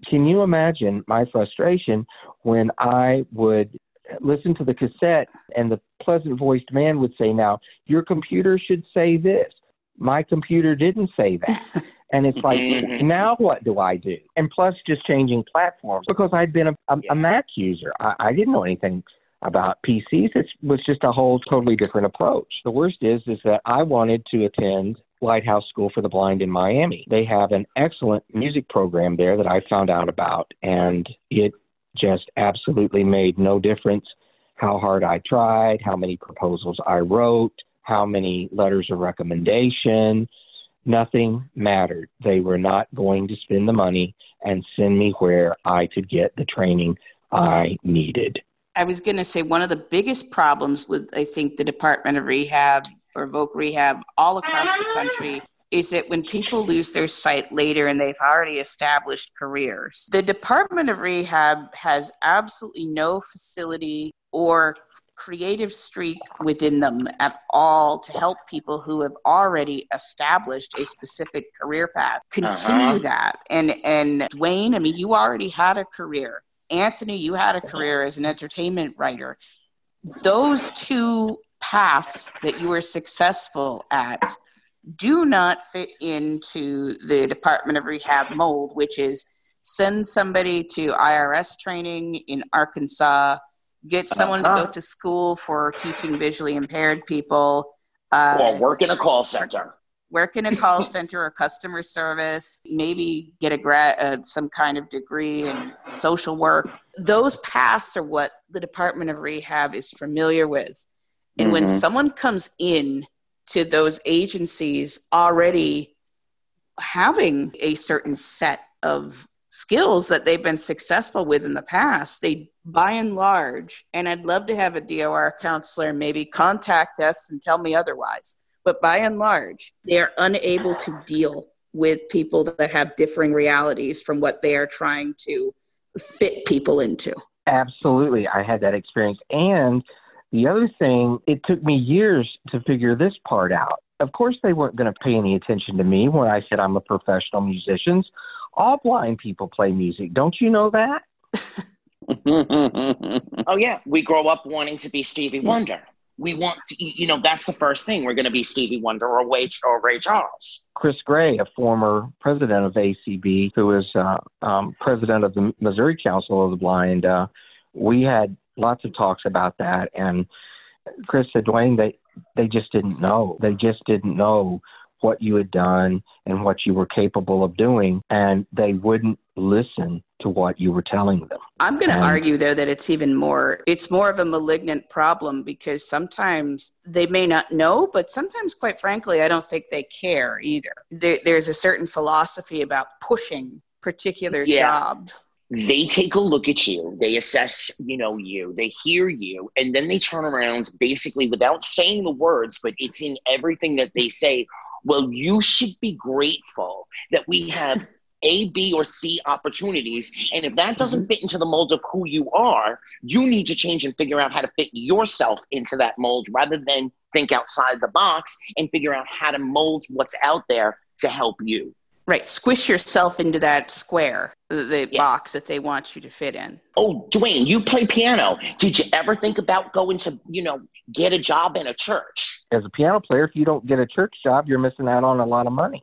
can you imagine my frustration when I would listen to the cassette and the pleasant voiced man would say, Now, your computer should say this. My computer didn't say that. And it's like, Mhm. now what do I do? And plus, just changing platforms because I'd been a, a, a Mac user. I, I didn't know anything about PCs. It was just a whole totally different approach. The worst is, is that I wanted to attend Lighthouse School for the Blind in Miami. They have an excellent music program there that I found out about, and it just absolutely made no difference how hard I tried, how many proposals I wrote, how many letters of recommendation. Nothing mattered. They were not going to spend the money and send me where I could get the training I needed. I was going to say one of the biggest problems with, I think, the Department of Rehab or Voc Rehab all across the country is that when people lose their sight later and they've already established careers, the Department of Rehab has absolutely no facility or creative streak within them at all to help people who have already established a specific career path. Continue Uh-huh. that. And and Dwayne I mean you already had a career. Anthony you had a career as an entertainment writer. Those two paths that you were successful at do not fit into the Department of Rehab mold, which is send somebody to IRS training in Arkansas, get someone to Uh-huh. go to school for teaching visually impaired people, uh, or work in a call center. work in a call center or customer service, maybe get a grad, uh, some kind of degree in social work. Those paths are what the Department of Rehab is familiar with. And when Mhm. someone comes in to those agencies already having a certain set of skills that they've been successful with in the past, they by and large, and I'd love to have a DOR counselor maybe contact us and tell me otherwise, but by and large, they are unable to deal with people that have differing realities from what they are trying to fit people into. Absolutely. I had that experience. And the other thing, it took me years to figure this part out. Of course, they weren't going to pay any attention to me when I said I'm a professional musician. All blind people play music. Don't you know that? Oh yeah, we grow up wanting to be Stevie Wonder. We want to, you know, that's the first thing. We're going to be Stevie Wonder or Ray, or Ray Charles. Chris Gray, a former president of ACB, who is uh, um, president of the Missouri Council of the Blind, uh, we had lots of talks about that. And Chris said, Dwayne, they they just didn't know. They just didn't know what you had done and what you were capable of doing, and they wouldn't listen to what you were telling them. I'm going to Um, argue though that it's even more it's more of a malignant problem because sometimes they may not know but sometimes quite frankly I don't think they care either. There, there's a certain philosophy about pushing particular Yeah. jobs. They take a look at you, they assess, you know, you, they hear you, and then they turn around basically without saying the words, but it's in everything that they say. Well, you should be grateful that we have A, B, or C opportunities. And if that doesn't mm-hmm. fit into the mold of who you are, you need to change and figure out how to fit yourself into that mold rather than think outside the box and figure out how to mold what's out there to help you. Right, squish yourself into that square, the, the Yeah. box that they want you to fit in. Oh, Dwayne, you play piano. Did you ever think about going to, you know, get a job in a church? As a piano player, if you don't get a church job, you're missing out on a lot of money.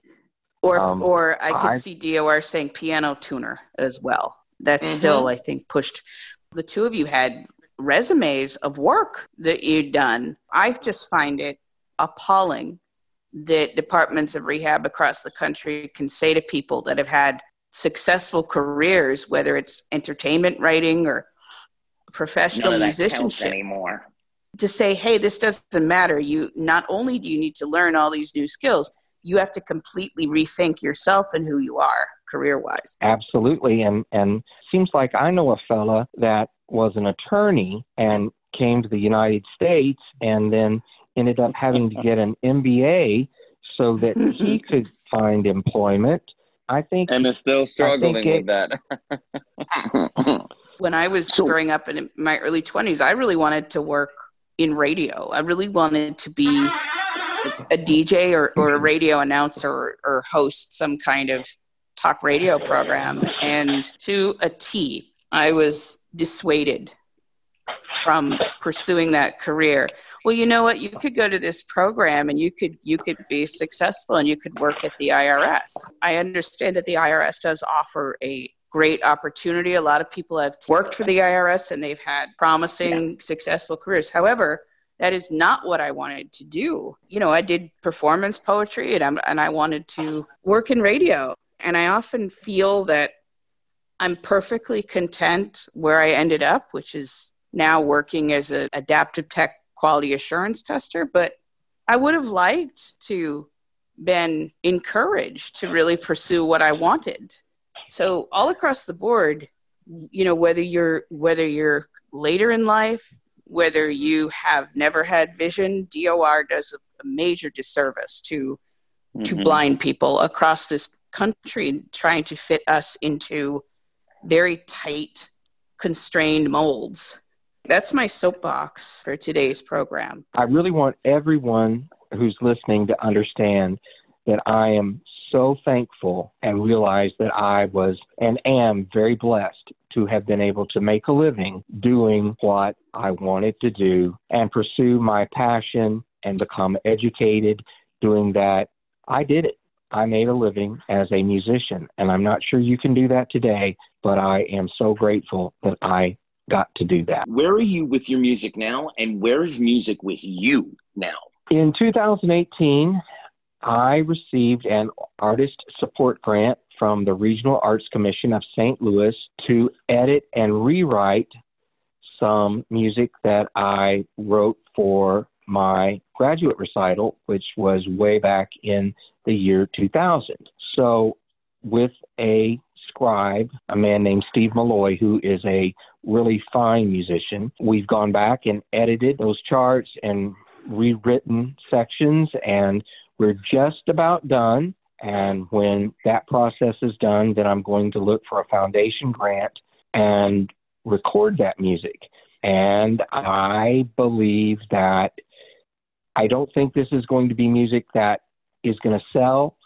Or, Um, or I could I- see DOR saying piano tuner as well. That's Mhm. still, I think, pushed. The two of you had resumes of work that you'd done. I just find it appalling that departments of rehab across the country can say to people that have had successful careers, whether it's entertainment writing or professional None of that musicianship, anymore. to say, hey, this doesn't matter. You not only do you need to learn all these new skills, you have to completely rethink yourself and who you are career wise. Absolutely, and and seems like I know a fella that was an attorney and came to the United States and then ended up having to get an MBA so that he could find employment. I think and is still struggling it- with that. When I was So- growing up in my early 20s, I really wanted to work in radio. I really wanted to be a DJ or, or a radio announcer or, or host some kind of talk radio program. And to a T, I was dissuaded from pursuing that career. Well, you know what? You could go to this program and you could you could be successful and you could work at the IRS. I understand that the IRS does offer a great opportunity. A lot of people have worked for the IRS and they've had promising, yeah. successful careers. However, that is not what I wanted to do. You know, I did performance poetry and, I'm, and I wanted to work in radio. And I often feel that I'm perfectly content where I ended up, which is now working as an adaptive tech quality assurance tester. But I would have liked to been encouraged to really pursue what I wanted. So all across the board, you know, whether you're whether you're later in life, whether you have never had vision, DOR does a, major disservice to mm-hmm. to blind people across this country trying to fit us into very tight constrained molds. That's my soapbox for today's program. I really want everyone who's listening to understand that I am so thankful and realize that I was and am very blessed to have been able to make a living doing what I wanted to do and pursue my passion and become educated doing that. I did it. I made a living as a musician, and I'm not sure you can do that today, but I am so grateful that I got to do that. Where are you with your music now, and where is music with you now? In 2018, I received an artist support grant from the Regional Arts Commission of St. Louis to edit and rewrite some music that I wrote for my graduate recital, which was way back in the year 2000. So, with a scribe, a man named Steve Malloy, who is a really fine musician, we've gone back and edited those charts and rewritten sections, and we're just about done. And when that process is done, then I'm going to look for a foundation grant and record that music. And I believe that I don't think this is going to be music that is going to sell,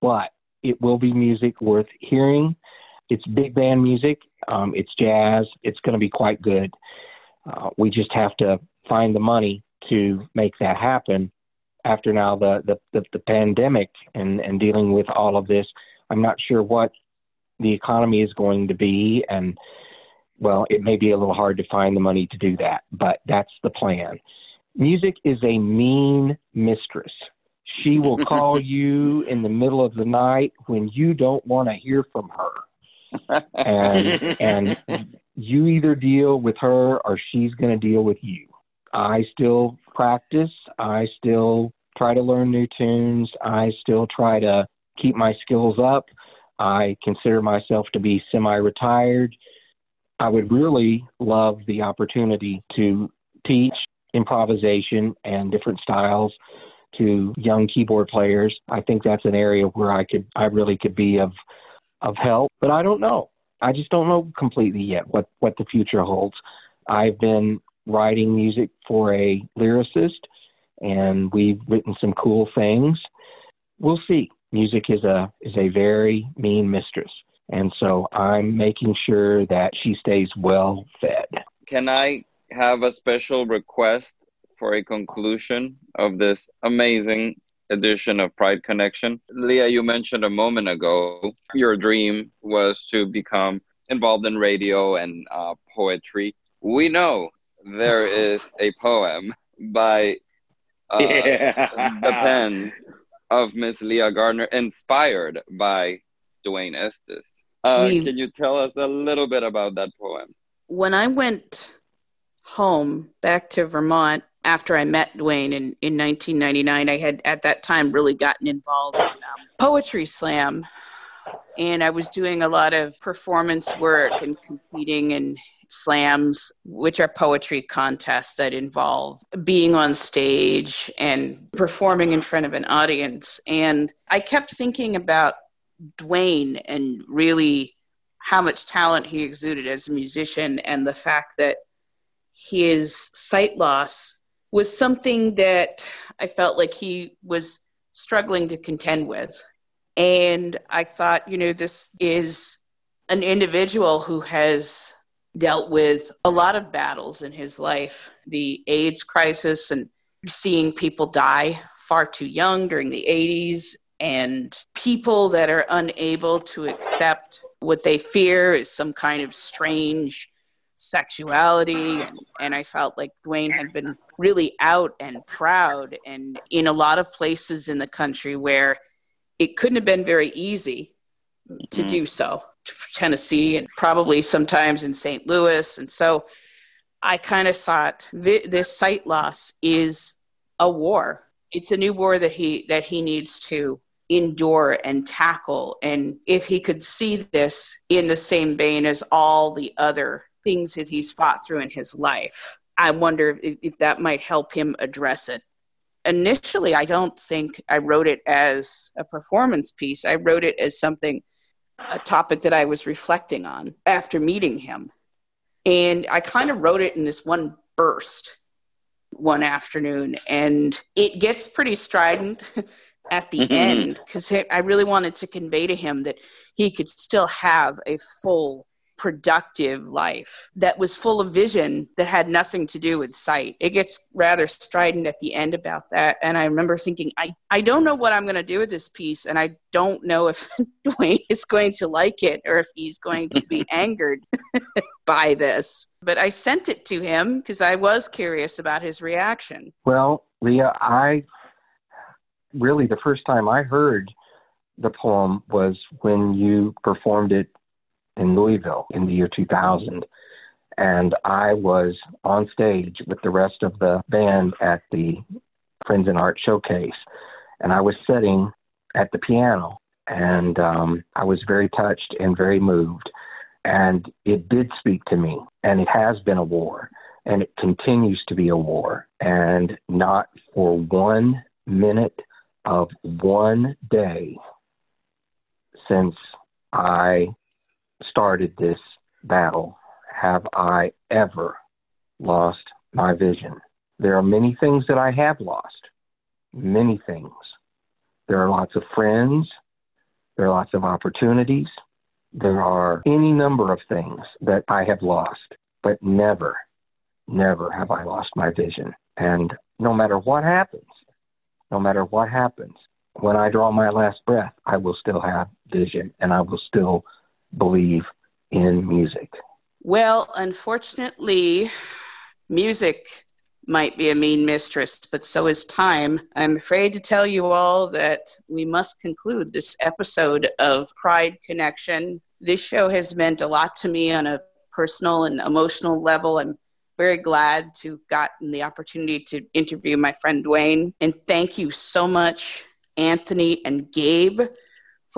but it will be music worth hearing. It's big band music, um, it's jazz, it's going to be quite good. Uh, we just have to find the money to make that happen after now the, the, the, the pandemic and, and dealing with all of this. I'm not sure what the economy is going to be and well, it may be a little hard to find the money to do that, but that's the plan. Music is a mean mistress. She will call you in the middle of the night when you don't want to hear from her. And and you either deal with her or she's going to deal with you. I still practice. I still try to learn new tunes. I still try to keep my skills up. I consider myself to be semi retired. I would really love the opportunity to teach improvisation and different styles to young keyboard players. I think that's an area where I could I really could be of of help, but I don't know. I just don't know completely yet what what the future holds. I've been writing music for a lyricist and we've written some cool things. We'll see. Music is a is a very mean mistress. And so I'm making sure that she stays well fed. Can I have a special request for a conclusion of this amazing edition of Pride Connection? Leah, you mentioned a moment ago your dream was to become involved in radio and uh, poetry. We know there is a poem by uh, yeah. the pen of Miss Leah Gardner, inspired by Dwayne Estes. Uh, can you tell us a little bit about that poem? When I went home back to Vermont after I met Dwayne in, in 1999, I had at that time really gotten involved in um, Poetry Slam. And I was doing a lot of performance work and competing in slams, which are poetry contests that involve being on stage and performing in front of an audience. And I kept thinking about Dwayne and really how much talent he exuded as a musician and the fact that his sight loss was something that I felt like he was struggling to contend with. And I thought, you know, this is an individual who has dealt with a lot of battles in his life the AIDS crisis and seeing people die far too young during the 80s, and people that are unable to accept what they fear is some kind of strange sexuality and, and i felt like dwayne had been really out and proud and in a lot of places in the country where it couldn't have been very easy to mm-hmm. do so tennessee and probably sometimes in st louis. And so i kind of thought this sight loss is a war. It's a new war that he that he needs to endure and tackle. And if he could see this in the same vein as all the other things that he's fought through in his life. I wonder if, if that might help him address it. Initially i don't think i wrote it as a performance piece. I wrote it as something a topic that i was reflecting on after meeting him. And i kind of wrote it in this one burst one afternoon and it gets pretty strident at the mm-hmm. end because i really wanted to convey to him that he could still have a full productive life that was full of vision that had nothing to do with sight. It gets rather strident at the end about that. And I remember thinking, I, I don't know what I'm going to do with this piece. And I don't know if Duane is going to like it or if he's going to be angered by this. But I sent it to him because I was curious about his reaction. Well, Leah, I really, the first time I heard the poem was when you performed it in Louisville in the year 2000. And I was on stage with the rest of the band at the Friends in Art Showcase. And I was sitting at the piano and um, I was very touched and very moved. And it did speak to me. And it has been a war. And it continues to be a war. And not for one minute of one day since I started this battle have I ever lost my vision. There are many things that I have lost, many things. There are lots of friends, there are lots of opportunities, there are any number of things that I have lost, but never, never have I lost my vision. And no matter what happens, no matter what happens, when I draw my last breath, I will still have vision and I will still believe in music? Well, unfortunately, music might be a mean mistress, but so is time. I'm afraid to tell you all that we must conclude this episode of Pride Connection. This show has meant a lot to me on a personal and emotional level. I'm very glad to have gotten the opportunity to interview my friend Duane. And thank you so much, Anthony and Gabe,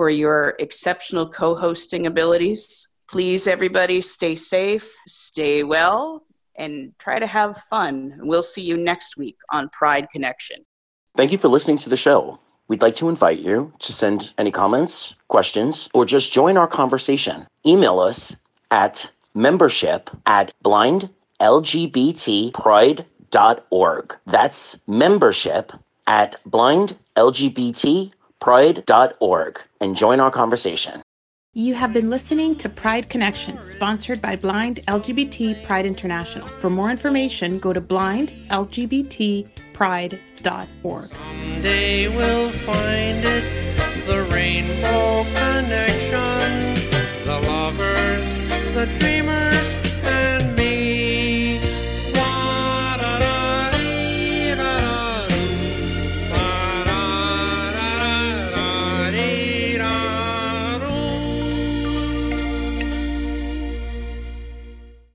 for your exceptional co hosting abilities. Please, everybody, stay safe, stay well, and try to have fun. We'll see you next week on Pride Connection. Thank you for listening to the show. We'd like to invite you to send any comments, questions, or just join our conversation. Email us at membership at blindlgbtpride.org. That's membership at blindlgbtpride.org pride.org and join our conversation. You have been listening to Pride Connection, sponsored by Blind LGBT Pride International. For more information, go to blindlgbtpride.org. Someday we'll find it, the rainbow connection, the lovers, the dreamers